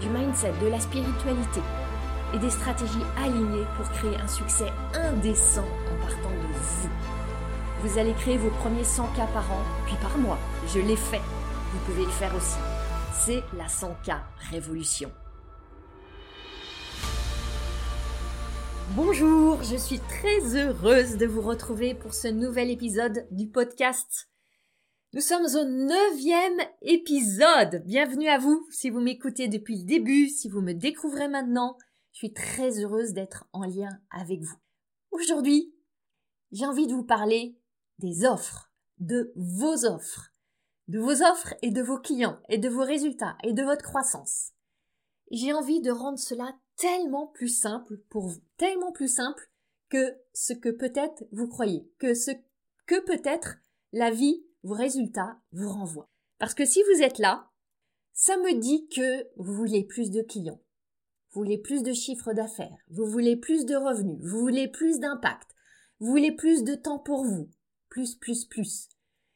du mindset, de la spiritualité et des stratégies alignées pour créer un succès indécent en partant de vous. Vous allez créer vos premiers 100 k par an, puis par mois. Je l'ai fait. Vous pouvez le faire aussi. C'est la 100K Révolution. Bonjour, je suis très heureuse de vous retrouver pour ce nouvel épisode du podcast. Nous sommes au neuvième épisode. Bienvenue à vous si vous m'écoutez depuis le début, si vous me découvrez maintenant. Je suis très heureuse d'être en lien avec vous. Aujourd'hui, j'ai envie de vous parler des offres, de vos offres, de vos offres et de vos clients et de vos résultats et de votre croissance. J'ai envie de rendre cela tellement plus simple pour vous, tellement plus simple que ce que peut-être vous croyez, que ce que peut-être la vie, vos résultats vous renvoient. Parce que si vous êtes là, ça me dit que vous voulez plus de clients, vous voulez plus de chiffre d'affaires, vous voulez plus de revenus, vous voulez plus d'impact, vous voulez plus de temps pour vous, plus, plus, plus.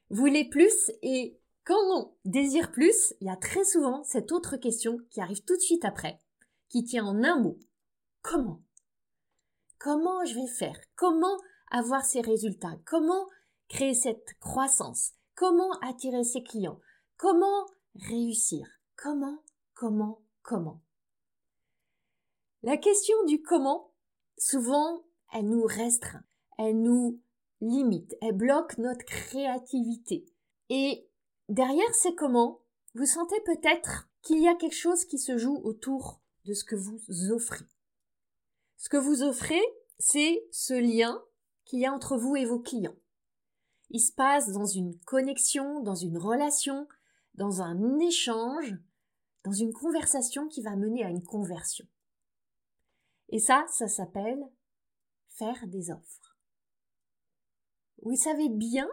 Vous voulez plus et quand on désire plus, il y a très souvent cette autre question qui arrive tout de suite après qui tient en un mot. Comment? Comment je vais faire? Comment avoir ces résultats? Comment créer cette croissance? Comment attirer ses clients Comment réussir Comment Comment Comment La question du comment, souvent, elle nous restreint, elle nous limite, elle bloque notre créativité. Et derrière ces comment, vous sentez peut-être qu'il y a quelque chose qui se joue autour de ce que vous offrez. Ce que vous offrez, c'est ce lien qu'il y a entre vous et vos clients. Il se passe dans une connexion, dans une relation, dans un échange, dans une conversation qui va mener à une conversion. Et ça, ça s'appelle faire des offres. Vous savez bien,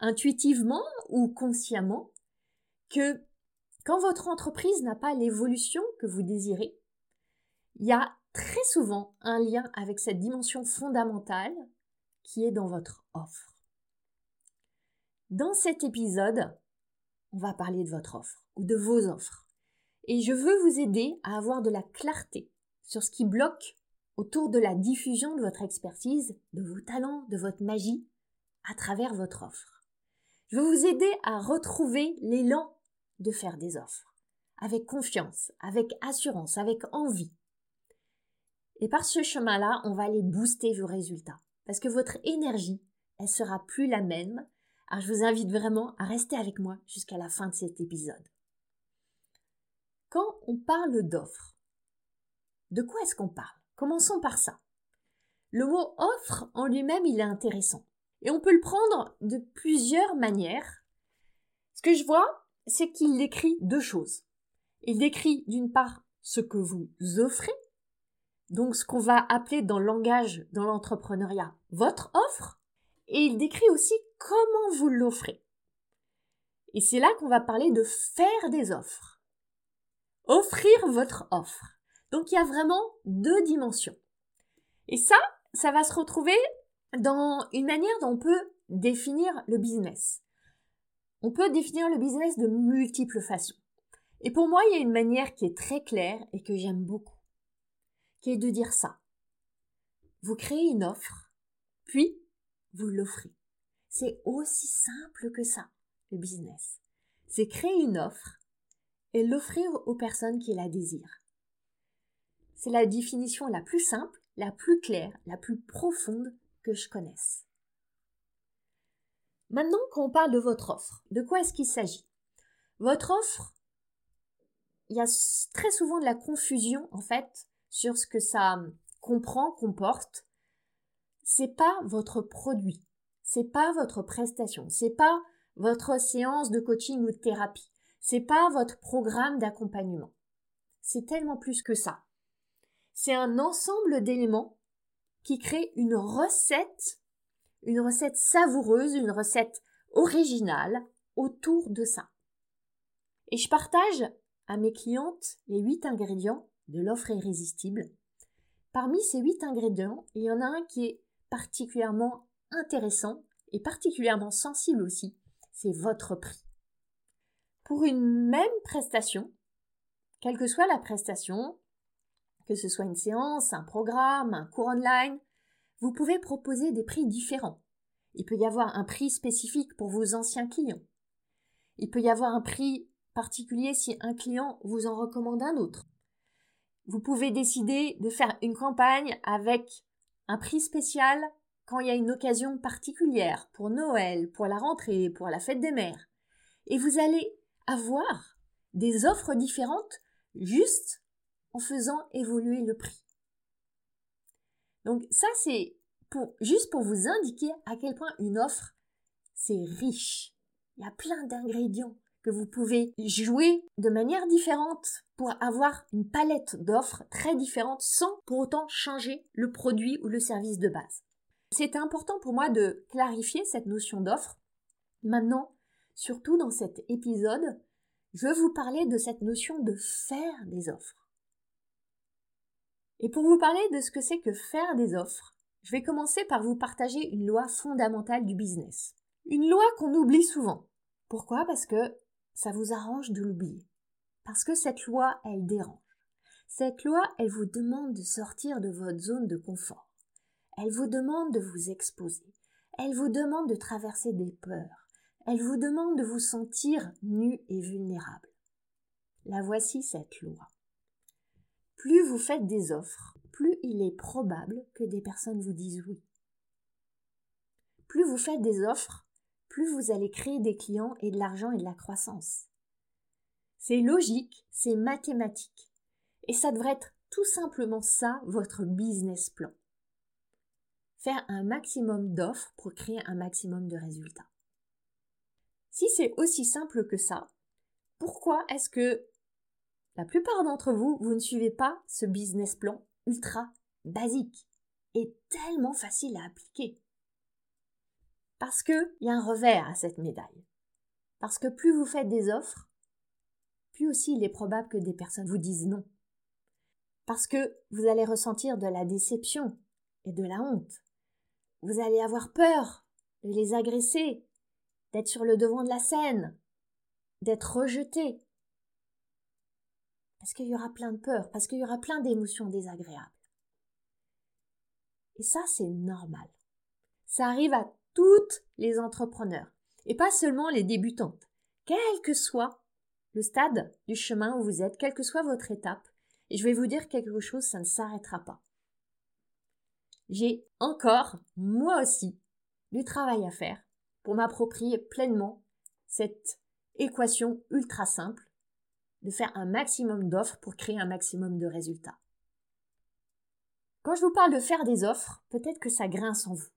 intuitivement ou consciemment, que quand votre entreprise n'a pas l'évolution que vous désirez, il y a très souvent un lien avec cette dimension fondamentale qui est dans votre offre. Dans cet épisode, on va parler de votre offre ou de vos offres. Et je veux vous aider à avoir de la clarté sur ce qui bloque autour de la diffusion de votre expertise, de vos talents, de votre magie à travers votre offre. Je veux vous aider à retrouver l'élan de faire des offres, avec confiance, avec assurance, avec envie. Et par ce chemin-là, on va aller booster vos résultats, parce que votre énergie, elle sera plus la même. Alors je vous invite vraiment à rester avec moi jusqu'à la fin de cet épisode. Quand on parle d'offres, de quoi est-ce qu'on parle? Commençons par ça. Le mot offre en lui-même, il est intéressant. Et on peut le prendre de plusieurs manières. Ce que je vois, c'est qu'il décrit deux choses. Il décrit d'une part ce que vous offrez, donc ce qu'on va appeler dans le langage, dans l'entrepreneuriat, votre offre, et il décrit aussi comment vous l'offrez. Et c'est là qu'on va parler de faire des offres. Offrir votre offre. Donc il y a vraiment deux dimensions. Et ça, ça va se retrouver dans une manière dont on peut définir le business. On peut définir le business de multiples façons. Et pour moi, il y a une manière qui est très claire et que j'aime beaucoup, qui est de dire ça. Vous créez une offre, puis vous l'offrez. C'est aussi simple que ça, le business. C'est créer une offre et l'offrir aux personnes qui la désirent. C'est la définition la plus simple, la plus claire, la plus profonde que je connaisse. Maintenant qu'on parle de votre offre, de quoi est-ce qu'il s'agit? Votre offre, il y a très souvent de la confusion en fait sur ce que ça comprend, comporte. C'est pas votre produit, c'est pas votre prestation, c'est pas votre séance de coaching ou de thérapie, c'est pas votre programme d'accompagnement. c'est tellement plus que ça. C'est un ensemble d'éléments qui crée une recette, une recette savoureuse, une recette originale autour de ça. Et je partage à mes clientes les huit ingrédients de l'offre irrésistible. Parmi ces huit ingrédients, il y en a un qui est particulièrement intéressant et particulièrement sensible aussi, c'est votre prix. Pour une même prestation, quelle que soit la prestation, que ce soit une séance, un programme, un cours online, vous pouvez proposer des prix différents. Il peut y avoir un prix spécifique pour vos anciens clients. Il peut y avoir un prix particulier si un client vous en recommande un autre. Vous pouvez décider de faire une campagne avec un prix spécial quand il y a une occasion particulière pour Noël, pour la rentrée, pour la fête des mères. Et vous allez avoir des offres différentes juste en faisant évoluer le prix. Donc ça c'est juste pour vous indiquer à quel point une offre c'est riche. Il y a plein d'ingrédients que vous pouvez jouer de manière différente pour avoir une palette d'offres très différentes sans pour autant changer le produit ou le service de base. C'est important pour moi de clarifier cette notion d'offre. Maintenant, surtout dans cet épisode, je veux vous parler de cette notion de faire des offres. Et pour vous parler de ce que c'est que faire des offres, je vais commencer par vous partager une loi fondamentale du business. Une loi qu'on oublie souvent. Pourquoi? Parce que ça vous arrange de l'oublier. Parce que cette loi, elle dérange. Cette loi, elle vous demande de sortir de votre zone de confort. Elle vous demande de vous exposer. Elle vous demande de traverser des peurs. Elle vous demande de vous sentir nu et vulnérable. La voici cette loi. Plus vous faites des offres, plus il est probable que des personnes vous disent oui. Plus vous faites des offres, plus vous allez créer des clients et de l'argent et de la croissance. C'est logique, c'est mathématique. Et ça devrait être tout simplement ça, votre business plan faire un maximum d'offres pour créer un maximum de résultats. Si c'est aussi simple que ça, pourquoi est-ce que la plupart d'entre vous, vous ne suivez pas ce business plan ultra basique et tellement facile à appliquer? Parce qu'il y a un revers à cette médaille. Parce que plus vous faites des offres, plus aussi il est probable que des personnes vous disent non. Parce que vous allez ressentir de la déception et de la honte. Vous allez avoir peur de les agresser, d'être sur le devant de la scène, d'être rejeté. Parce qu'il y aura plein de peur, parce qu'il y aura plein d'émotions désagréables. Et ça, c'est normal. Ça arrive à toutes les entrepreneurs, et pas seulement les débutantes. Quel que soit le stade du chemin où vous êtes, quelle que soit votre étape, et je vais vous dire quelque chose, ça ne s'arrêtera pas j'ai encore, moi aussi, du travail à faire pour m'approprier pleinement cette équation ultra simple de faire un maximum d'offres pour créer un maximum de résultats. Quand je vous parle de faire des offres, peut-être que ça grince en vous.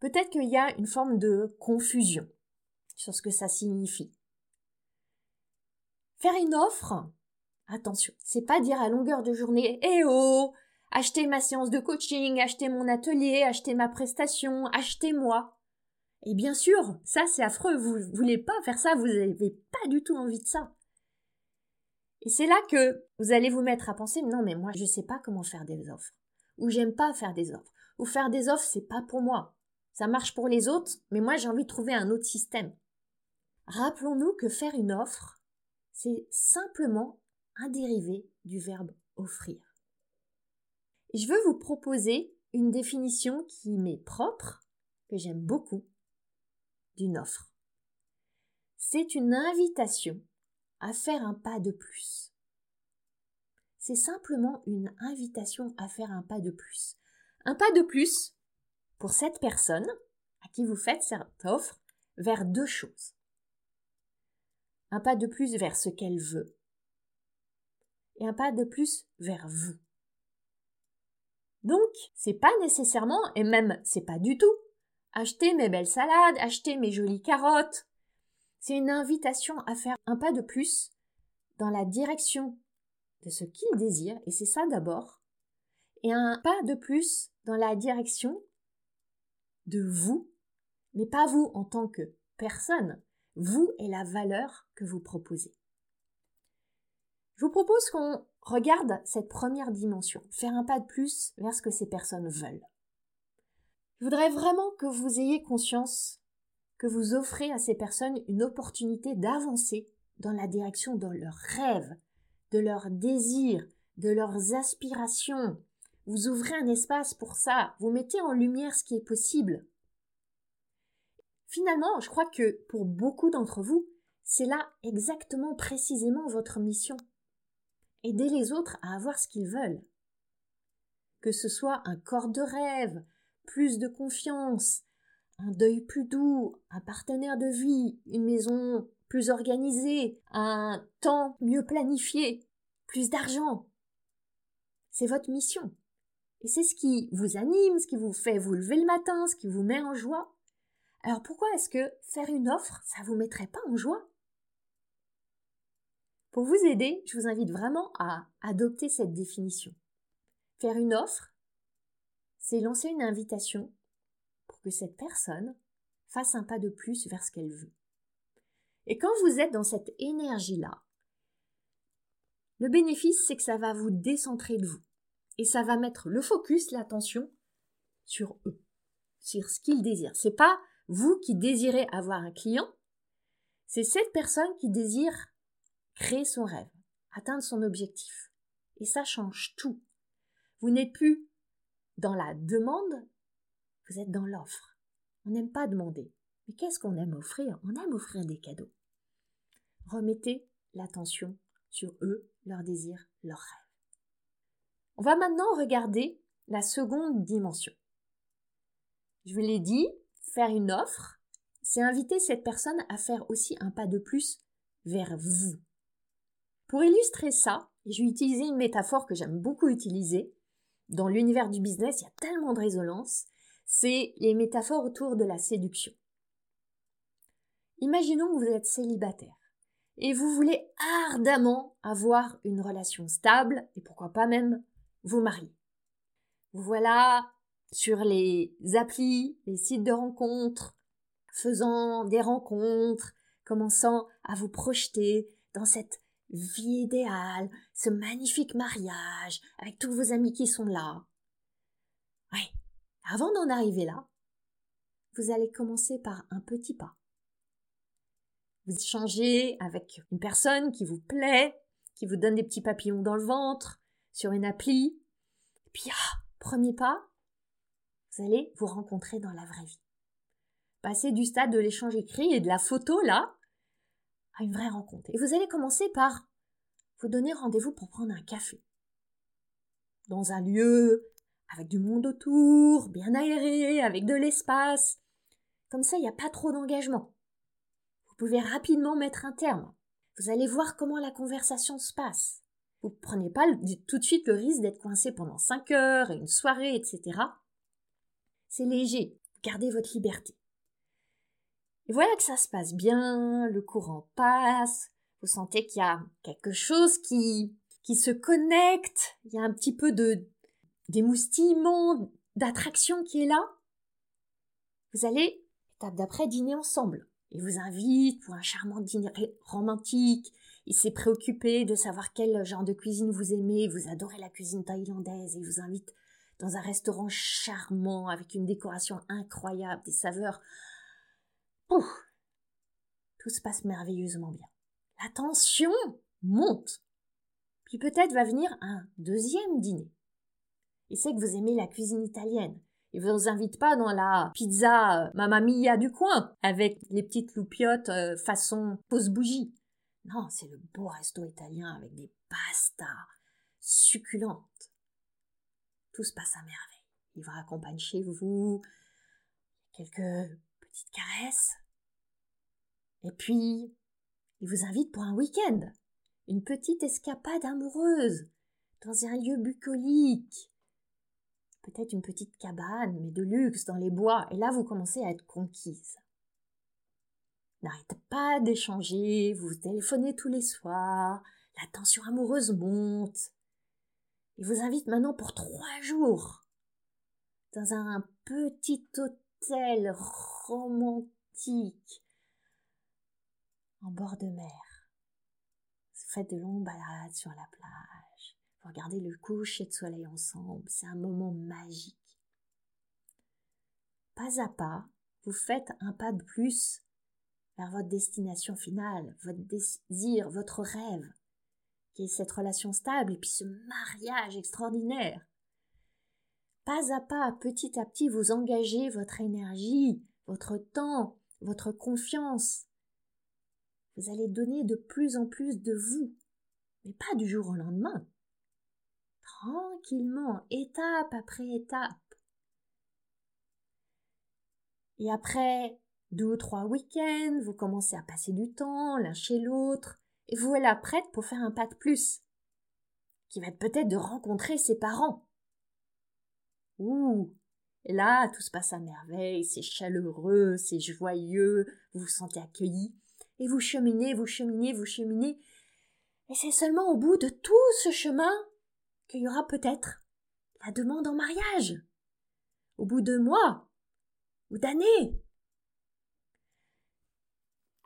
Peut-être qu'il y a une forme de confusion sur ce que ça signifie. Faire une offre, attention, c'est pas dire à longueur de journée, eh oh, acheter ma séance de coaching, acheter mon atelier, acheter ma prestation, acheter moi. Et bien sûr, ça c'est affreux, vous voulez pas faire ça, vous n'avez pas du tout envie de ça. Et c'est là que vous allez vous mettre à penser, non mais moi je sais pas comment faire des offres. Ou j'aime pas faire des offres. Ou faire des offres c'est pas pour moi. Ça marche pour les autres, mais moi j'ai envie de trouver un autre système. Rappelons-nous que faire une offre, c'est simplement un dérivé du verbe offrir je veux vous proposer une définition qui m'est propre, que j'aime beaucoup, d'une offre. C'est une invitation à faire un pas de plus. C'est simplement une invitation à faire un pas de plus. Un pas de plus pour cette personne à qui vous faites cette offre vers deux choses. Un pas de plus vers ce qu'elle veut et un pas de plus vers vous. Donc, c'est pas nécessairement, et même c'est pas du tout, acheter mes belles salades, acheter mes jolies carottes. C'est une invitation à faire un pas de plus dans la direction de ce qu'il désire, et c'est ça d'abord, et un pas de plus dans la direction de vous, mais pas vous en tant que personne, vous et la valeur que vous proposez. Je vous propose qu'on regarde cette première dimension, faire un pas de plus vers ce que ces personnes veulent. Je voudrais vraiment que vous ayez conscience que vous offrez à ces personnes une opportunité d'avancer dans la direction de leurs rêves, de leurs désirs, de leurs aspirations. Vous ouvrez un espace pour ça, vous mettez en lumière ce qui est possible. Finalement, je crois que pour beaucoup d'entre vous, c'est là exactement précisément votre mission. Aider les autres à avoir ce qu'ils veulent. Que ce soit un corps de rêve, plus de confiance, un deuil plus doux, un partenaire de vie, une maison plus organisée, un temps mieux planifié, plus d'argent. C'est votre mission. Et c'est ce qui vous anime, ce qui vous fait vous lever le matin, ce qui vous met en joie. Alors pourquoi est-ce que faire une offre, ça vous mettrait pas en joie? Pour vous aider, je vous invite vraiment à adopter cette définition. Faire une offre, c'est lancer une invitation pour que cette personne fasse un pas de plus vers ce qu'elle veut. Et quand vous êtes dans cette énergie-là, le bénéfice, c'est que ça va vous décentrer de vous. Et ça va mettre le focus, l'attention sur eux, sur ce qu'ils désirent. C'est pas vous qui désirez avoir un client, c'est cette personne qui désire créer son rêve, atteindre son objectif. Et ça change tout. Vous n'êtes plus dans la demande, vous êtes dans l'offre. On n'aime pas demander. Mais qu'est-ce qu'on aime offrir? On aime offrir des cadeaux. Remettez l'attention sur eux, leurs désirs, leurs rêves. On va maintenant regarder la seconde dimension. Je vous l'ai dit, faire une offre, c'est inviter cette personne à faire aussi un pas de plus vers vous. Pour illustrer ça, je vais utiliser une métaphore que j'aime beaucoup utiliser. Dans l'univers du business, il y a tellement de résonance. C'est les métaphores autour de la séduction. Imaginons que vous êtes célibataire et vous voulez ardemment avoir une relation stable et pourquoi pas même vous marier. Vous voilà sur les applis, les sites de rencontres, faisant des rencontres, commençant à vous projeter dans cette vie idéale, ce magnifique mariage, avec tous vos amis qui sont là. Oui, avant d'en arriver là, vous allez commencer par un petit pas. Vous échangez avec une personne qui vous plaît, qui vous donne des petits papillons dans le ventre, sur une appli. Et puis, ah, premier pas, vous allez vous rencontrer dans la vraie vie. Passer du stade de l'échange écrit et de la photo, là, à une vraie rencontre. Et vous allez commencer par vous donner rendez-vous pour prendre un café. Dans un lieu avec du monde autour, bien aéré, avec de l'espace. Comme ça, il n'y a pas trop d'engagement. Vous pouvez rapidement mettre un terme. Vous allez voir comment la conversation se passe. Vous ne prenez pas tout de suite le risque d'être coincé pendant 5 heures, et une soirée, etc. C'est léger. Gardez votre liberté. Et voilà que ça se passe bien, le courant passe, vous sentez qu'il y a quelque chose qui, qui se connecte, il y a un petit peu de, d'émoustillement, d'attraction qui est là. Vous allez, étape d'après, dîner ensemble. Il vous invite pour un charmant dîner romantique. Il s'est préoccupé de savoir quel genre de cuisine vous aimez. Vous adorez la cuisine thaïlandaise. Il vous invite dans un restaurant charmant avec une décoration incroyable, des saveurs. Pouf Tout se passe merveilleusement bien. La tension monte. Puis peut-être va venir un deuxième dîner. Il sait que vous aimez la cuisine italienne. Il ne vous invite pas dans la pizza euh, Mamma Mia du coin avec les petites loupiottes euh, façon pose bougie. Non, c'est le beau resto italien avec des pastas succulentes. Tout se passe à merveille. Il vous raccompagne chez vous, quelques petites caresses, et puis il vous invite pour un week-end, une petite escapade amoureuse, dans un lieu bucolique, peut-être une petite cabane, mais de luxe dans les bois, et là vous commencez à être conquise. N'arrêtez pas d'échanger, vous téléphonez tous les soirs, La tension amoureuse monte. Il vous invite maintenant pour trois jours dans un petit hôtel romantique en bord de mer. Vous faites de longues balades sur la plage. Vous regardez le coucher de soleil ensemble. C'est un moment magique. Pas à pas, vous faites un pas de plus vers votre destination finale, votre désir, votre rêve, qui est cette relation stable et puis ce mariage extraordinaire. Pas à pas, petit à petit, vous engagez votre énergie, votre temps, votre confiance. Vous allez donner de plus en plus de vous, mais pas du jour au lendemain. Tranquillement, étape après étape. Et après deux ou trois week-ends, vous commencez à passer du temps l'un chez l'autre, et vous voilà prête pour faire un pas de plus, qui va être peut-être de rencontrer ses parents. Ouh Et là, tout se passe à merveille, c'est chaleureux, c'est joyeux, vous vous sentez accueilli, et vous cheminez, vous cheminez, vous cheminez, et c'est seulement au bout de tout ce chemin qu'il y aura peut-être la demande en mariage. Au bout de mois ou d'années.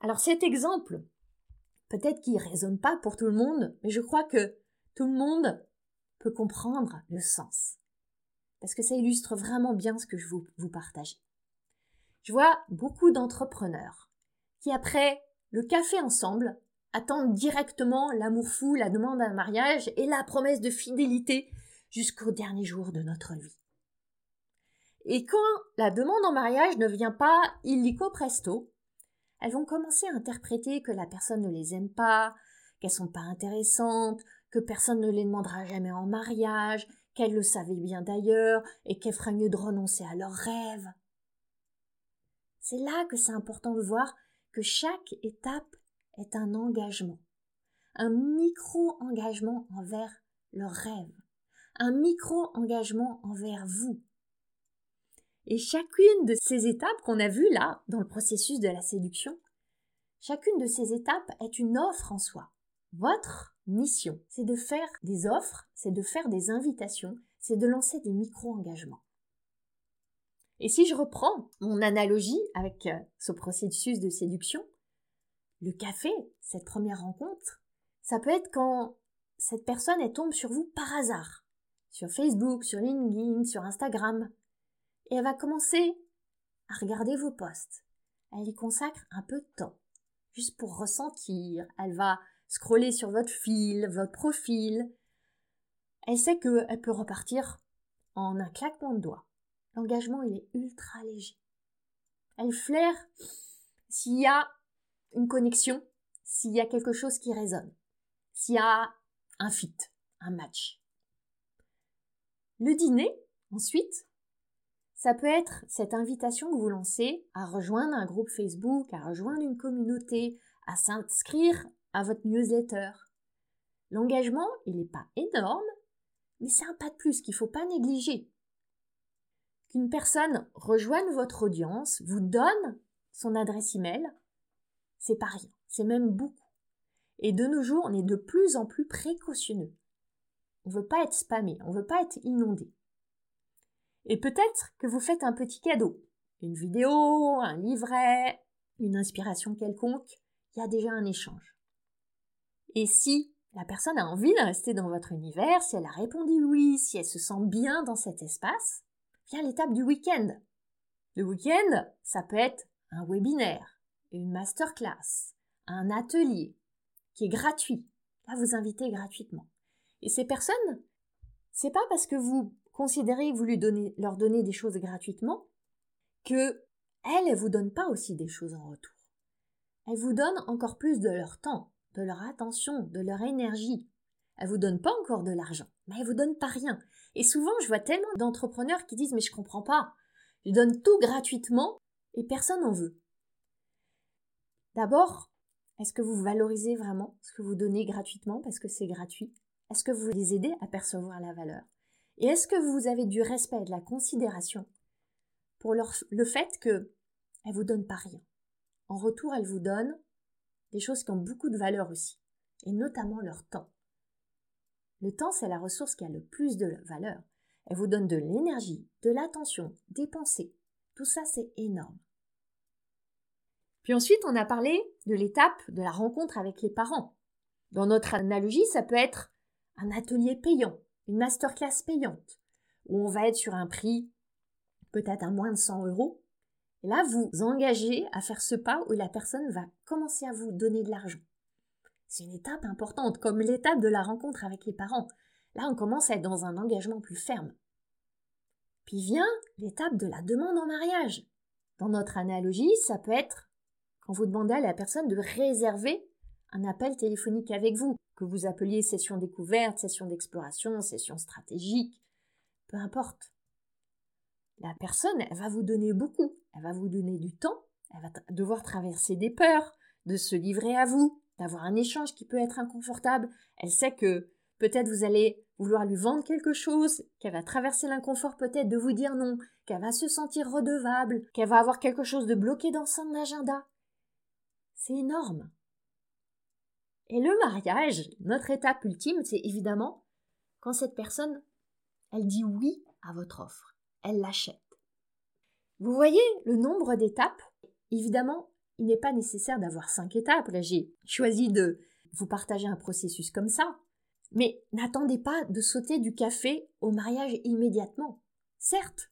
Alors cet exemple, peut-être qu'il résonne pas pour tout le monde, mais je crois que tout le monde peut comprendre le sens parce que ça illustre vraiment bien ce que je vous, vous partage. Je vois beaucoup d'entrepreneurs qui, après le café ensemble, attendent directement l'amour fou, la demande d'un mariage et la promesse de fidélité jusqu'au dernier jour de notre vie. Et quand la demande en mariage ne vient pas illico presto, elles vont commencer à interpréter que la personne ne les aime pas, qu'elles sont pas intéressantes, que personne ne les demandera jamais en mariage, qu'elles le savaient bien d'ailleurs et qu'elles feraient mieux de renoncer à leurs rêves. C'est là que c'est important de voir que chaque étape est un engagement, un micro-engagement envers leurs rêves, un micro-engagement envers vous. Et chacune de ces étapes qu'on a vues là, dans le processus de la séduction, chacune de ces étapes est une offre en soi. Votre mission, c'est de faire des offres, c'est de faire des invitations, c'est de lancer des micro-engagements. Et si je reprends mon analogie avec euh, ce processus de séduction, le café, cette première rencontre, ça peut être quand cette personne elle tombe sur vous par hasard, sur Facebook, sur LinkedIn, sur Instagram, et elle va commencer à regarder vos posts. Elle y consacre un peu de temps, juste pour ressentir. Elle va scroller sur votre fil, votre profil. Elle sait qu'elle peut repartir en un claquement de doigts. L'engagement, il est ultra léger. Elle flaire s'il y a une connexion, s'il y a quelque chose qui résonne, s'il y a un fit, un match. Le dîner, ensuite, ça peut être cette invitation que vous lancez à rejoindre un groupe Facebook, à rejoindre une communauté, à s'inscrire à votre newsletter. L'engagement, il n'est pas énorme, mais c'est un pas de plus qu'il ne faut pas négliger. Qu'une personne rejoigne votre audience, vous donne son adresse email, c'est pas rien, c'est même beaucoup. Et de nos jours, on est de plus en plus précautionneux. On ne veut pas être spammé, on ne veut pas être inondé. Et peut-être que vous faites un petit cadeau, une vidéo, un livret, une inspiration quelconque, il y a déjà un échange. Et si la personne a envie de rester dans votre univers, si elle a répondu oui, si elle se sent bien dans cet espace, vient l'étape du week-end. Le week-end, ça peut être un webinaire, une masterclass, un atelier qui est gratuit. Là, vous invitez gratuitement. Et ces personnes, c'est pas parce que vous considérez que vous lui donnez, leur donnez des choses gratuitement que elles, elles vous donnent pas aussi des choses en retour. Elles vous donnent encore plus de leur temps, de leur attention, de leur énergie. Elles vous donnent pas encore de l'argent, mais elles vous donnent pas rien. Et souvent, je vois tellement d'entrepreneurs qui disent mais je comprends pas. Je donne tout gratuitement et personne n'en veut. D'abord, est-ce que vous valorisez vraiment ce que vous donnez gratuitement parce que c'est gratuit? Est-ce que vous les aidez à percevoir la valeur? Et est-ce que vous avez du respect, de la considération pour le fait que elles vous donnent pas rien? En retour, elles vous donnent des choses qui ont beaucoup de valeur aussi, et notamment leur temps. Le temps, c'est la ressource qui a le plus de valeur. Elle vous donne de l'énergie, de l'attention, des pensées. Tout ça, c'est énorme. Puis ensuite, on a parlé de l'étape de la rencontre avec les parents. Dans notre analogie, ça peut être un atelier payant, une masterclass payante, où on va être sur un prix peut-être à moins de 100 euros. Et là, vous engagez à faire ce pas où la personne va commencer à vous donner de l'argent. C'est une étape importante, comme l'étape de la rencontre avec les parents. Là, on commence à être dans un engagement plus ferme. Puis vient l'étape de la demande en mariage. Dans notre analogie, ça peut être quand vous demandez à la personne de réserver un appel téléphonique avec vous, que vous appeliez session découverte, session d'exploration, session stratégique, peu importe. La personne, elle va vous donner beaucoup, elle va vous donner du temps, elle va devoir traverser des peurs, de se livrer à vous, d'avoir un échange qui peut être inconfortable. Elle sait que peut-être vous allez vouloir lui vendre quelque chose, qu'elle va traverser l'inconfort peut-être de vous dire non, qu'elle va se sentir redevable, qu'elle va avoir quelque chose de bloqué dans son agenda. C'est énorme. Et le mariage, notre étape ultime, c'est évidemment quand cette personne, elle dit oui à votre offre, elle l'achète. Vous voyez le nombre d'étapes Évidemment, il n'est pas nécessaire d'avoir cinq étapes. Là, j'ai choisi de vous partager un processus comme ça. Mais n'attendez pas de sauter du café au mariage immédiatement. Certes,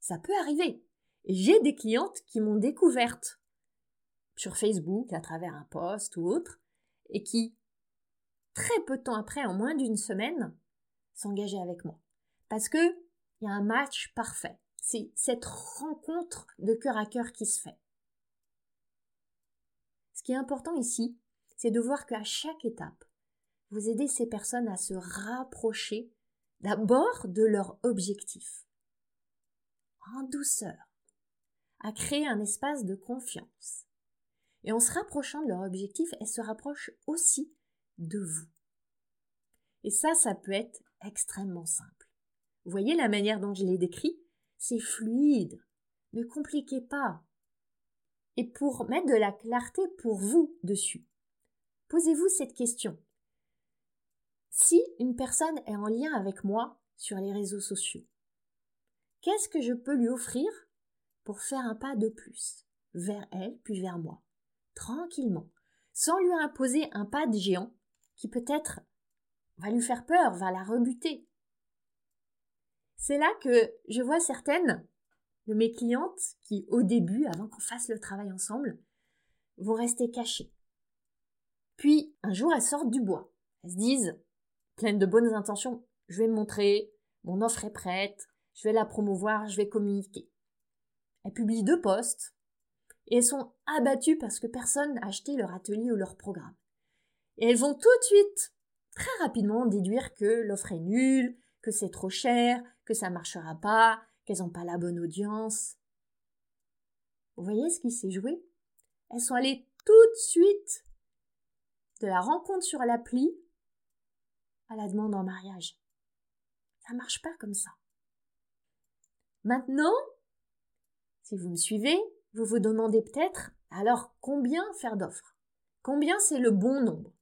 ça peut arriver. J'ai des clientes qui m'ont découverte sur Facebook à travers un post ou autre et qui, très peu de temps après, en moins d'une semaine, s'engageaient avec moi. Parce que il y a un match parfait. C'est cette rencontre de cœur à cœur qui se fait. Ce qui est important ici, c'est de voir qu'à chaque étape, vous aidez ces personnes à se rapprocher d'abord de leur objectif, en douceur, à créer un espace de confiance. Et en se rapprochant de leur objectif, elles se rapprochent aussi de vous. Et ça, ça peut être extrêmement simple. Vous voyez la manière dont je l'ai décrit? C'est fluide. Ne compliquez pas et pour mettre de la clarté pour vous dessus. Posez-vous cette question. Si une personne est en lien avec moi sur les réseaux sociaux, qu'est-ce que je peux lui offrir pour faire un pas de plus vers elle puis vers moi, tranquillement, sans lui imposer un pas de géant qui peut-être va lui faire peur, va la rebuter. C'est là que je vois certaines de mes clientes qui, au début, avant qu'on fasse le travail ensemble, vont rester cachées. Puis, un jour, elles sortent du bois. Elles se disent, pleines de bonnes intentions, je vais me montrer, mon offre est prête, je vais la promouvoir, je vais communiquer. Elles publient deux posts et elles sont abattues parce que personne n'a acheté leur atelier ou leur programme. Et elles vont tout de suite, très rapidement, déduire que l'offre est nulle, que c'est trop cher, que ça marchera pas, qu'elles n'ont pas la bonne audience. Vous voyez ce qui s'est joué? Elles sont allées tout de suite de la rencontre sur l'appli à la demande en mariage. Ça marche pas comme ça. Maintenant, si vous me suivez, vous vous demandez peut-être alors combien faire d'offres? Combien c'est le bon nombre?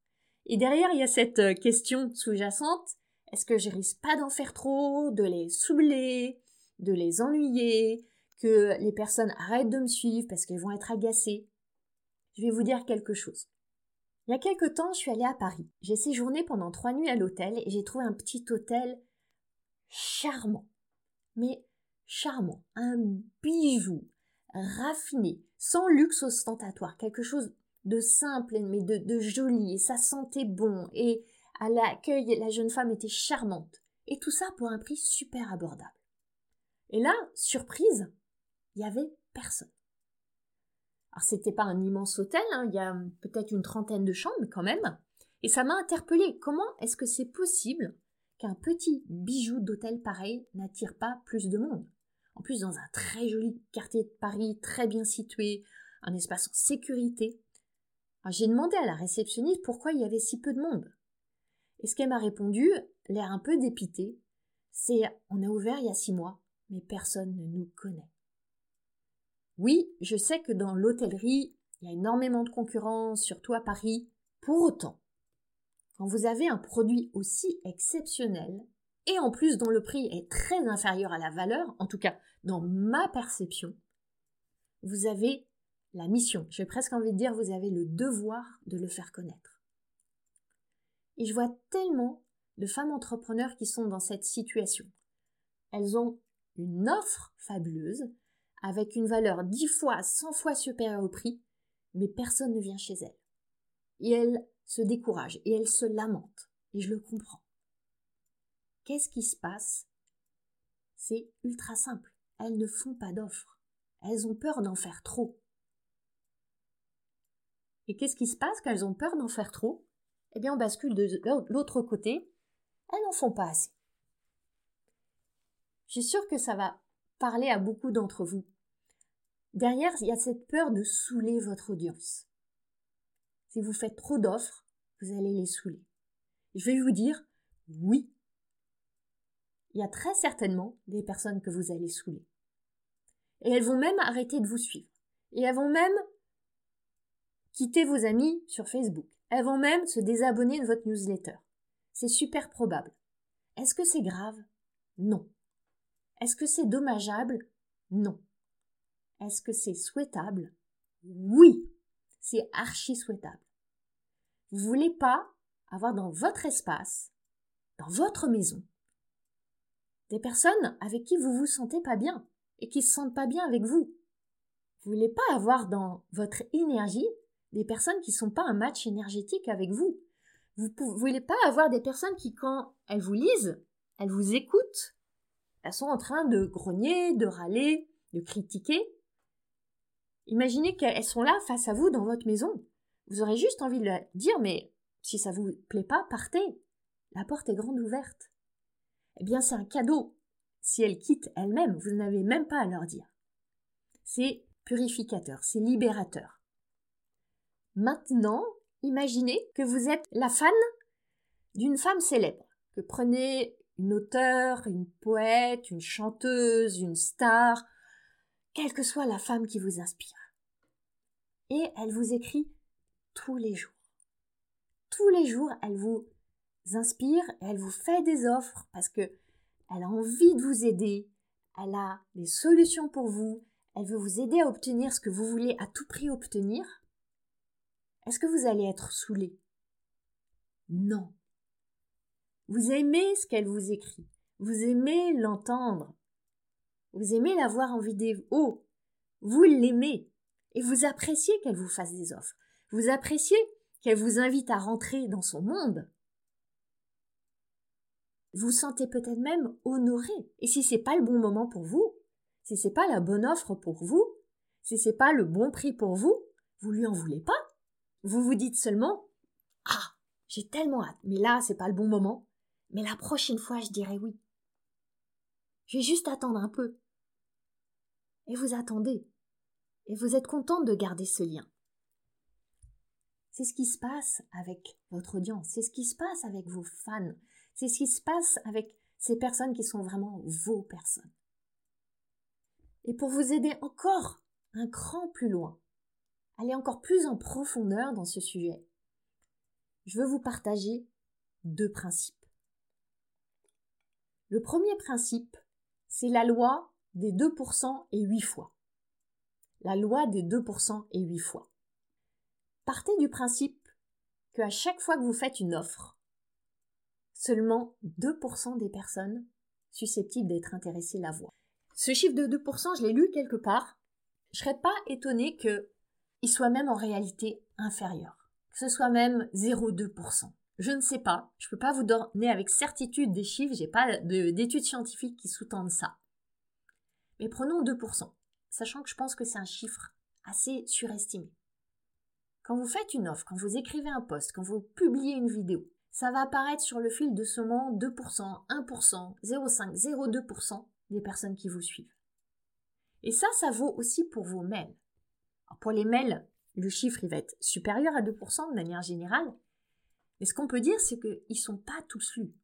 Et derrière, il y a cette euh, question sous-jacente est-ce que je risque pas d'en faire trop, de les soubler, de les ennuyer, que les personnes arrêtent de me suivre parce qu'elles vont être agacées? Je vais vous dire quelque chose. Il y a quelque temps, je suis allée à Paris. J'ai séjourné pendant trois nuits à l'hôtel et j'ai trouvé un petit hôtel charmant. Mais charmant. Un bijou. Raffiné. Sans luxe ostentatoire. Quelque chose de simple mais de, joli. Et ça sentait bon. Et à l'accueil, la jeune femme était charmante. Et tout ça pour un prix super abordable. Et là, surprise, il y avait personne. Alors c'était pas un immense hôtel, hein, il y a peut-être une trentaine de chambres quand même, et ça m'a interpellée. Comment est-ce que c'est possible qu'un petit bijou d'hôtel pareil n'attire pas plus de monde? En plus dans un très joli quartier de Paris, très bien situé, un espace en sécurité. J'ai demandé à la réceptionniste pourquoi il y avait si peu de monde. Et ce qu'elle m'a répondu, l'air un peu dépité, c'est on a ouvert il y a six mois mais personne ne nous connaît. Oui, je sais que dans l'hôtellerie, il y a énormément de concurrence, surtout à Paris. Pour autant, quand vous avez un produit aussi exceptionnel et en plus dont le prix est très inférieur à la valeur, en tout cas dans ma perception, vous avez la mission, j'ai presque envie de dire vous avez le devoir de le faire connaître. Et je vois tellement de femmes entrepreneurs qui sont dans cette situation. Elles ont une offre fabuleuse avec une valeur dix fois, cent fois supérieure au prix, mais personne ne vient chez elles. Et elles se découragent et elles se lamentent. Et je le comprends. Qu'est-ce qui se passe? C'est ultra simple. Elles ne font pas d'offres. Elles ont peur d'en faire trop. Et qu'est-ce qui se passe quand elles ont peur d'en faire trop? Eh bien, on bascule de l'autre côté. Elles n'en font pas assez. Je suis sûre que ça va parler à beaucoup d'entre vous. Derrière, il y a cette peur de saouler votre audience. Si vous faites trop d'offres, vous allez les saouler. Je vais vous dire, oui, il y a très certainement des personnes que vous allez saouler. Et elles vont même arrêter de vous suivre. Et elles vont même quitter vos amis sur Facebook. Elles vont même se désabonner de votre newsletter. C'est super probable. Est-ce que c'est grave? Non. Est-ce que c'est dommageable? Non. Est-ce que c'est souhaitable? Oui. C'est archi souhaitable. Vous voulez pas avoir dans votre espace, dans votre maison, des personnes avec qui vous vous sentez pas bien et qui se sentent pas bien avec vous. Vous voulez pas avoir dans votre énergie des personnes qui sont pas un match énergétique avec vous. Vous ne voulez pas avoir des personnes qui, quand elles vous lisent, elles vous écoutent, elles sont en train de grogner, de râler, de critiquer. Imaginez qu'elles sont là face à vous dans votre maison. Vous aurez juste envie de leur dire, mais si ça vous plaît pas, partez. La porte est grande ouverte. Eh bien, c'est un cadeau. Si elles quittent elles-mêmes, vous n'avez même pas à leur dire. C'est purificateur, c'est libérateur. Maintenant, imaginez que vous êtes la fan d'une femme célèbre, que prenez une auteure, une poète, une chanteuse, une star, quelle que soit la femme qui vous inspire. Et elle vous écrit tous les jours. Tous les jours, elle vous inspire et elle vous fait des offres parce que elle a envie de vous aider, elle a des solutions pour vous, elle veut vous aider à obtenir ce que vous voulez à tout prix obtenir. Est-ce que vous allez être saoulé Non. Vous aimez ce qu'elle vous écrit, vous aimez l'entendre, vous aimez la voir en vidéo, vous l'aimez. Et vous appréciez qu'elle vous fasse des offres, vous appréciez qu'elle vous invite à rentrer dans son monde. Vous sentez peut-être même honoré. Et si c'est pas le bon moment pour vous, si c'est pas la bonne offre pour vous, si c'est pas le bon prix pour vous, vous lui en voulez pas. Vous vous dites seulement Ah, j'ai tellement hâte, mais là c'est pas le bon moment. Mais la prochaine fois je dirai oui. Je vais juste attendre un peu. Et vous attendez. Et vous êtes contente de garder ce lien. C'est ce qui se passe avec votre audience, c'est ce qui se passe avec vos fans, c'est ce qui se passe avec ces personnes qui sont vraiment vos personnes. Et pour vous aider encore un cran plus loin, aller encore plus en profondeur dans ce sujet, je veux vous partager deux principes. Le premier principe, c'est la loi des 2% et 8 fois. La loi des 2% et 8 fois. Partez du principe que à chaque fois que vous faites une offre, seulement 2% des personnes susceptibles d'être intéressées la voient. Ce chiffre de 2%, je l'ai lu quelque part. Je serais pas étonnée qu'il soit même en réalité inférieur. Que ce soit même 0,2%. Je ne sais pas. Je peux pas vous donner avec certitude des chiffres. J'ai pas d'études scientifiques qui sous-tendent ça. Mais prenons 2%. Sachant que je pense que c'est un chiffre assez surestimé. Quand vous faites une offre, quand vous écrivez un post, quand vous publiez une vidéo, ça va apparaître sur le fil de ce moment 2%, 1%, 0,5, 0,2% des personnes qui vous suivent. Et ça, ça vaut aussi pour vos mails. pour les mails, le chiffre il va être supérieur à 2% de manière générale. Mais ce qu'on peut dire, c'est qu'ils ne sont pas tous lus.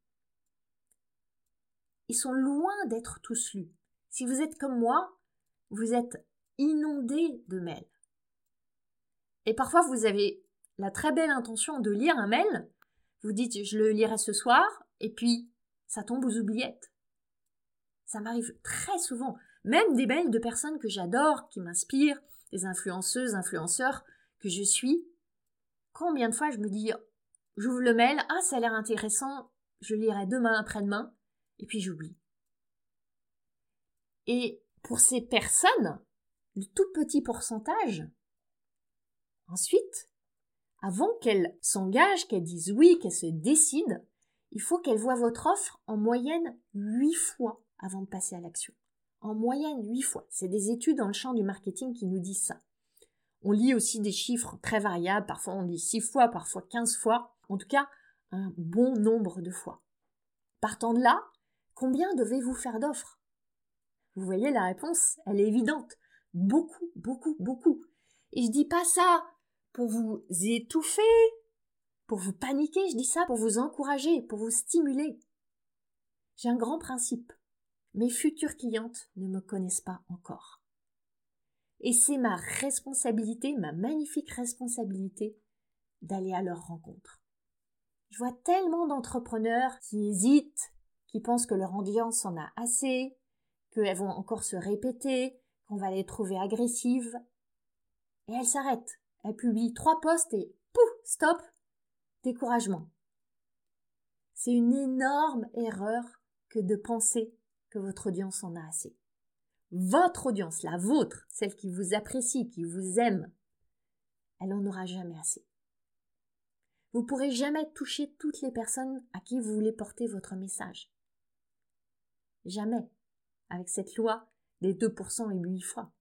Ils sont loin d'être tous lus. Si vous êtes comme moi, vous êtes inondé de mails. Et parfois, vous avez la très belle intention de lire un mail, Vous dites je le lirai ce soir, et puis ça tombe aux oubliettes. Ça m'arrive très souvent. Même des mails de personnes que j'adore, qui m'inspirent, des influenceuses, influenceurs que je suis. Combien de fois je me dis, j'ouvre le mail, ah, ça a l'air intéressant, je lirai demain, après-demain, et puis j'oublie. Et pour ces personnes, le tout petit pourcentage, ensuite, avant qu'elles s'engagent, qu'elles disent oui, qu'elles se décident, il faut qu'elles voient votre offre en moyenne huit fois avant de passer à l'action. En moyenne huit fois. C'est des études dans le champ du marketing qui nous disent ça. On lit aussi des chiffres très variables, parfois on dit six fois, parfois quinze fois, en tout cas un bon nombre de fois. Partant de là, combien devez-vous faire d'offres? Vous voyez la réponse, elle est évidente. Beaucoup, beaucoup, beaucoup. Et je dis pas ça pour vous étouffer, pour vous paniquer, je dis ça pour vous encourager, pour vous stimuler. J'ai un grand principe. Mes futures clientes ne me connaissent pas encore. Et c'est ma responsabilité, ma magnifique responsabilité, d'aller à leur rencontre. Je vois tellement d'entrepreneurs qui hésitent, qui pensent que leur audience en a assez, qu'elles vont encore se répéter, qu'on va les trouver agressives. Et elles s'arrêtent. Elles publient trois posts et pouf, stop, découragement. C'est une énorme erreur que de penser que votre audience en a assez. Votre audience, la vôtre, celle qui vous apprécie, qui vous aime, elle n'en aura jamais assez. Vous pourrez jamais toucher toutes les personnes à qui vous voulez porter votre message. Jamais. Avec cette loi des 2% et 8 fois.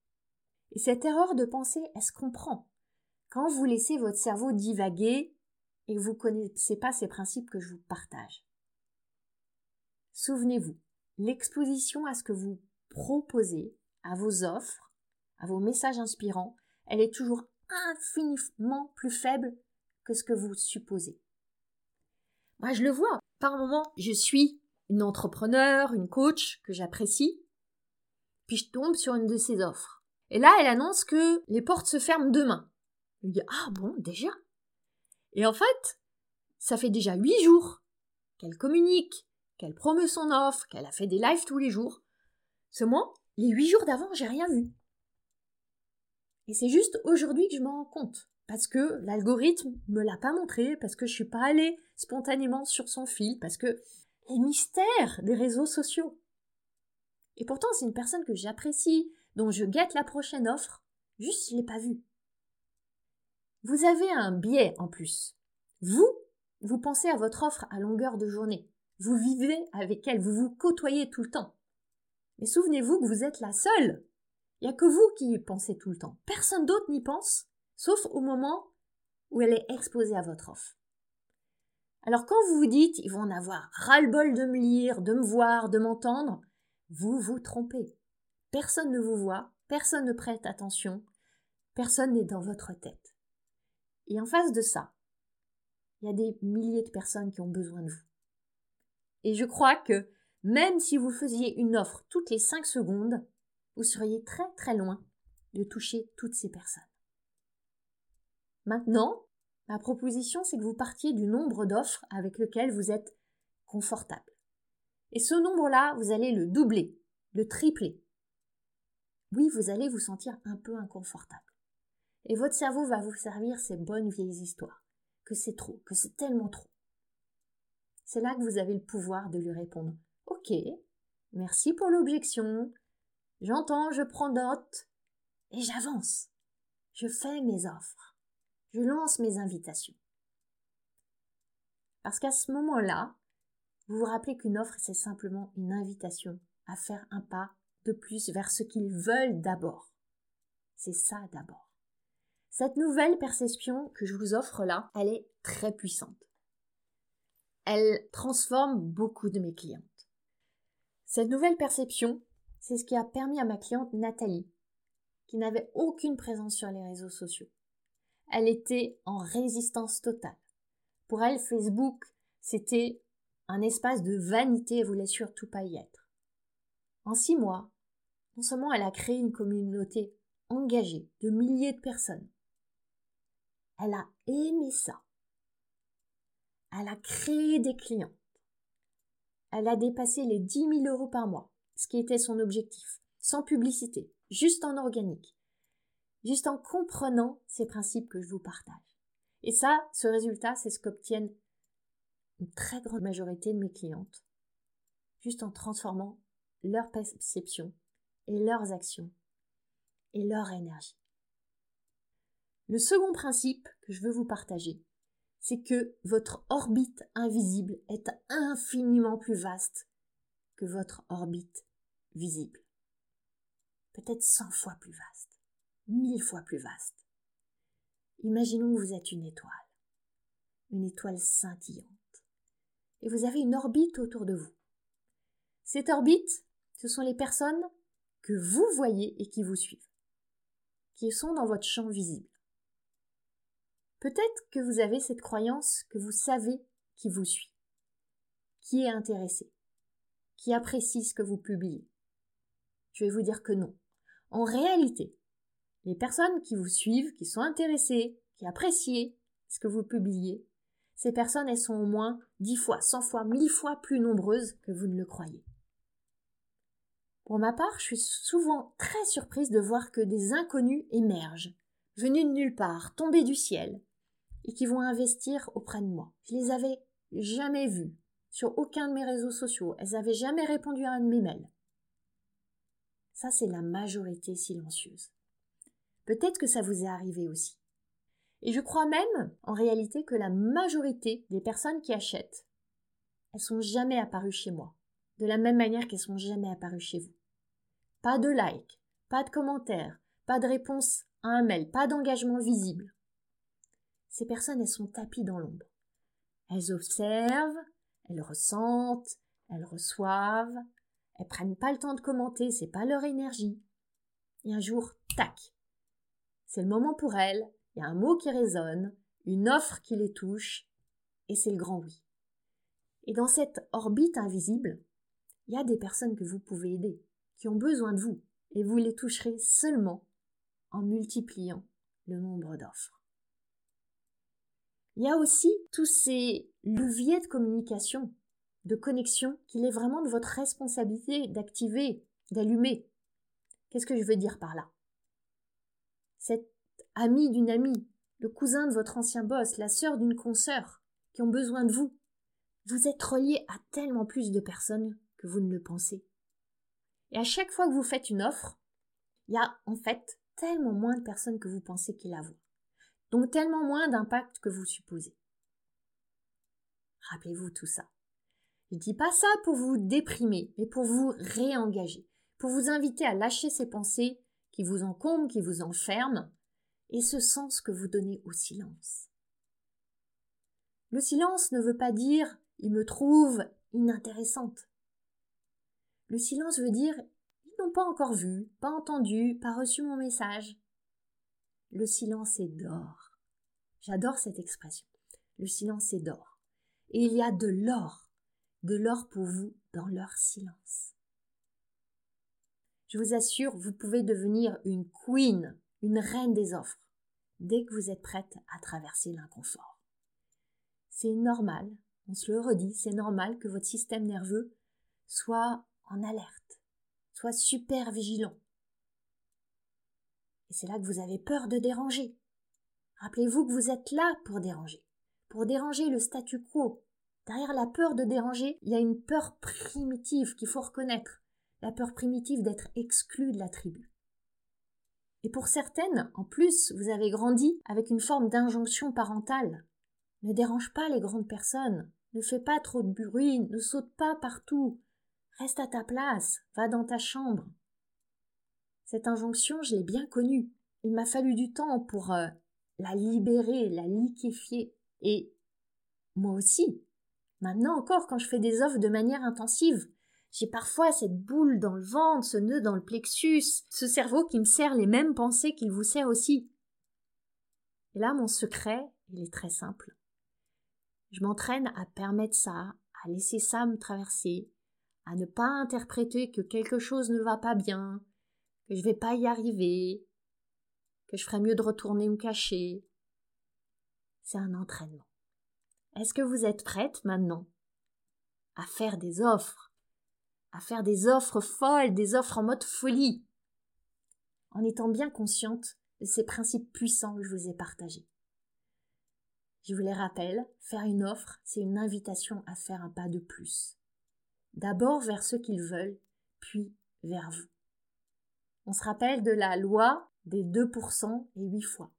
Et cette erreur de pensée, elle se comprend. Quand vous laissez votre cerveau divaguer et vous connaissez pas ces principes que je vous partage. Souvenez-vous, l'exposition à ce que vous proposez, à vos offres, à vos messages inspirants, elle est toujours infiniment plus faible que ce que vous supposez. Moi, je le vois. Par moment, je suis une entrepreneur, une coach que j'apprécie, puis je tombe sur une de ses offres. Et là, elle annonce que les portes se ferment demain. Je me dis, ah bon, déjà? Et en fait, ça fait déjà huit jours qu'elle communique, qu'elle promeut son offre, qu'elle a fait des lives tous les jours. Seulement, les huit jours d'avant, j'ai rien vu. Et c'est juste aujourd'hui que je m'en rends compte parce que l'algorithme me l'a pas montré, parce que je suis pas allée spontanément sur son fil, parce que les mystères des réseaux sociaux. Et pourtant, c'est une personne que j'apprécie, dont je guette la prochaine offre, juste je l'ai pas vue. Vous avez un biais en plus. Vous, vous pensez à votre offre à longueur de journée. Vous vivez avec elle, vous vous côtoyez tout le temps. Mais souvenez-vous que vous êtes la seule. Il n'y a que vous qui y pensez tout le temps. Personne d'autre n'y pense sauf au moment où elle est exposée à votre offre. Alors quand vous vous dites ils vont en avoir ras-le-bol de me lire, de me voir, de m'entendre, vous vous trompez. Personne ne vous voit, personne ne prête attention, personne n'est dans votre tête. Et en face de ça, il y a des milliers de personnes qui ont besoin de vous. Et je crois que même si vous faisiez une offre toutes les cinq secondes, vous seriez très très loin de toucher toutes ces personnes. Maintenant, ma proposition, c'est que vous partiez du nombre d'offres avec lequel vous êtes confortable. Et ce nombre-là, vous allez le doubler, le tripler. Oui, vous allez vous sentir un peu inconfortable. Et votre cerveau va vous servir ces bonnes vieilles histoires, que c'est trop, que c'est tellement trop. C'est là que vous avez le pouvoir de lui répondre. Ok, merci pour l'objection, j'entends, je prends note, et j'avance. Je fais mes offres je lance mes invitations. Parce qu'à ce moment-là, vous vous rappelez qu'une offre, c'est simplement une invitation à faire un pas de plus vers ce qu'ils veulent d'abord. C'est ça d'abord. Cette nouvelle perception que je vous offre là, elle est très puissante. Elle transforme beaucoup de mes clientes. Cette nouvelle perception, c'est ce qui a permis à ma cliente Nathalie, qui n'avait aucune présence sur les réseaux sociaux, elle était en résistance totale. Pour elle, Facebook, c'était un espace de vanité, elle voulait surtout pas y être. En six mois, non seulement elle a créé une communauté engagée de milliers de personnes, elle a aimé ça. Elle a créé des clients. Elle a dépassé les 10 000 euros par mois, ce qui était son objectif, sans publicité, juste en organique, juste en comprenant ces principes que je vous partage. Et ça, ce résultat, c'est ce qu'obtiennent une très grande majorité de mes clientes, juste en transformant leur perception et leurs actions et leur énergie. Le second principe que je veux vous partager, c'est que votre orbite invisible est infiniment plus vaste que votre orbite visible. Peut-être 100 fois plus vaste, 1000 fois plus vaste. Imaginons que vous êtes une étoile, une étoile scintillante, et vous avez une orbite autour de vous. Cette orbite, ce sont les personnes que vous voyez et qui vous suivent, qui sont dans votre champ visible. Peut-être que vous avez cette croyance que vous savez qui vous suit, qui est intéressé, qui apprécie ce que vous publiez. Je vais vous dire que non. En réalité, les personnes qui vous suivent, qui sont intéressées, qui apprécient ce que vous publiez, ces personnes, elles sont au moins dix fois, cent fois, mille fois plus nombreuses que vous ne le croyez. Pour ma part, je suis souvent très surprise de voir que des inconnus émergent, venus de nulle part, tombés du ciel, et qui vont investir auprès de moi. Je les avais jamais vus sur aucun de mes réseaux sociaux. Elles n'avaient jamais répondu à un de mes mails. Ça, c'est la majorité silencieuse. Peut-être que ça vous est arrivé aussi. Et je crois même, en réalité, que la majorité des personnes qui achètent, elles sont jamais apparues chez moi. De la même manière qu'elles sont jamais apparues chez vous. Pas de like, pas de commentaires, pas de réponse à un mail, pas d'engagement visible ces personnes, elles sont tapies dans l'ombre. Elles observent, elles ressentent, elles reçoivent, elles prennent pas le temps de commenter, c'est pas leur énergie. Et un jour, tac. C'est le moment pour elles, il y a un mot qui résonne, une offre qui les touche, et c'est le grand oui. Et dans cette orbite invisible, il y a des personnes que vous pouvez aider, qui ont besoin de vous, et vous les toucherez seulement en multipliant le nombre d'offres. Il y a aussi tous ces leviers de communication, de connexion, qu'il est vraiment de votre responsabilité d'activer, d'allumer. Qu'est-ce que je veux dire par là? Cet ami d'une amie, le cousin de votre ancien boss, la sœur d'une consoeur, qui ont besoin de vous. Vous êtes relié à tellement plus de personnes que vous ne le pensez. Et à chaque fois que vous faites une offre, il y a en fait tellement moins de personnes que vous pensez qu'il la voient donc tellement moins d'impact que vous supposez. Rappelez-vous tout ça. Je dis pas ça pour vous déprimer, mais pour vous réengager, pour vous inviter à lâcher ces pensées qui vous encombrent, qui vous enferment, et ce sens que vous donnez au silence. Le silence ne veut pas dire il me trouve inintéressante. Le silence veut dire ils n'ont pas encore vu, pas entendu, pas reçu mon message. Le silence est d'or. J'adore cette expression. Le silence est d'or. Et il y a de l'or, de l'or pour vous dans leur silence. Je vous assure, vous pouvez devenir une queen, une reine des offres, dès que vous êtes prête à traverser l'inconfort. C'est normal, on se le redit, c'est normal que votre système nerveux soit en alerte, soit super vigilant, et c'est là que vous avez peur de déranger. Rappelez-vous que vous êtes là pour déranger, pour déranger le statu quo. Derrière la peur de déranger, il y a une peur primitive qu'il faut reconnaître, la peur primitive d'être exclu de la tribu. Et pour certaines, en plus, vous avez grandi avec une forme d'injonction parentale. Ne dérange pas les grandes personnes, ne fais pas trop de bruit, ne saute pas partout, reste à ta place, va dans ta chambre. Cette injonction, je l'ai bien connue. Il m'a fallu du temps pour euh, la libérer, la liquéfier. Et moi aussi. Maintenant encore, quand je fais des offres de manière intensive, j'ai parfois cette boule dans le ventre, ce nœud dans le plexus, ce cerveau qui me sert les mêmes pensées qu'il vous sert aussi. Et là, mon secret, il est très simple. Je m'entraîne à permettre ça, à laisser ça me traverser, à ne pas interpréter que quelque chose ne va pas bien, que je vais pas y arriver, que je ferais mieux de retourner me cacher. C'est un entraînement. Est-ce que vous êtes prête maintenant à faire des offres, à faire des offres folles, des offres en mode folie, en étant bien consciente de ces principes puissants que je vous ai partagés? Je vous les rappelle, faire une offre, c'est une invitation à faire un pas de plus. D'abord vers ceux qu'ils veulent, puis vers vous. On se rappelle de la loi des 2% et 8 fois,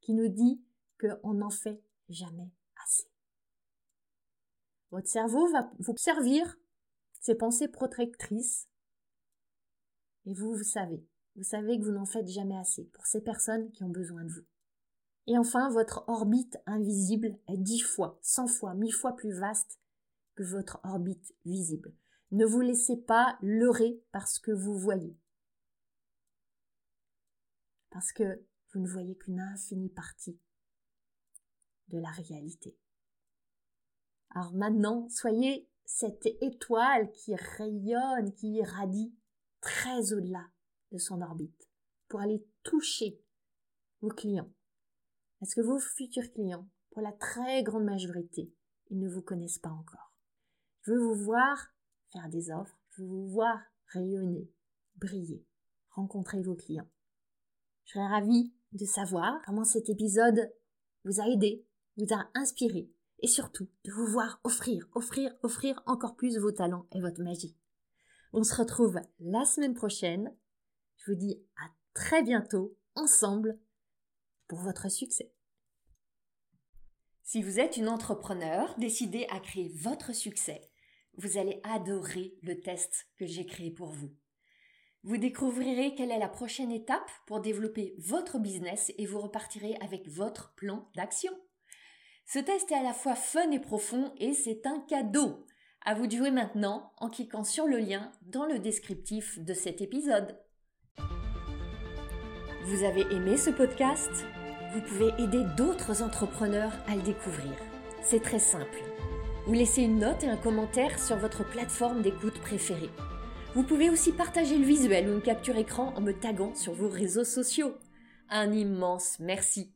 qui nous dit qu'on n'en fait jamais assez. Votre cerveau va vous servir ses pensées protectrices et vous, vous savez, vous savez que vous n'en faites jamais assez pour ces personnes qui ont besoin de vous. Et enfin, votre orbite invisible est dix fois, cent fois, mille fois plus vaste que votre orbite visible. Ne vous laissez pas leurrer par ce que vous voyez. Parce que vous ne voyez qu'une infinie partie de la réalité. Alors maintenant, soyez cette étoile qui rayonne, qui irradie très au-delà de son orbite pour aller toucher vos clients. Est-ce que vos futurs clients, pour la très grande majorité, ils ne vous connaissent pas encore. Je veux vous voir faire des offres, je veux vous voir rayonner, briller, rencontrer vos clients. Je serais ravie de savoir comment cet épisode vous a aidé, vous a inspiré et surtout de vous voir offrir, offrir, offrir encore plus vos talents et votre magie. On se retrouve la semaine prochaine. Je vous dis à très bientôt ensemble pour votre succès. Si vous êtes une entrepreneur décidée à créer votre succès, vous allez adorer le test que j'ai créé pour vous. Vous découvrirez quelle est la prochaine étape pour développer votre business et vous repartirez avec votre plan d'action. Ce test est à la fois fun et profond et c'est un cadeau. À vous de jouer maintenant en cliquant sur le lien dans le descriptif de cet épisode. Vous avez aimé ce podcast? Vous pouvez aider d'autres entrepreneurs à le découvrir. C'est très simple. Vous laissez une note et un commentaire sur votre plateforme d'écoute préférée. Vous pouvez aussi partager le visuel ou une capture écran en me taguant sur vos réseaux sociaux. Un immense merci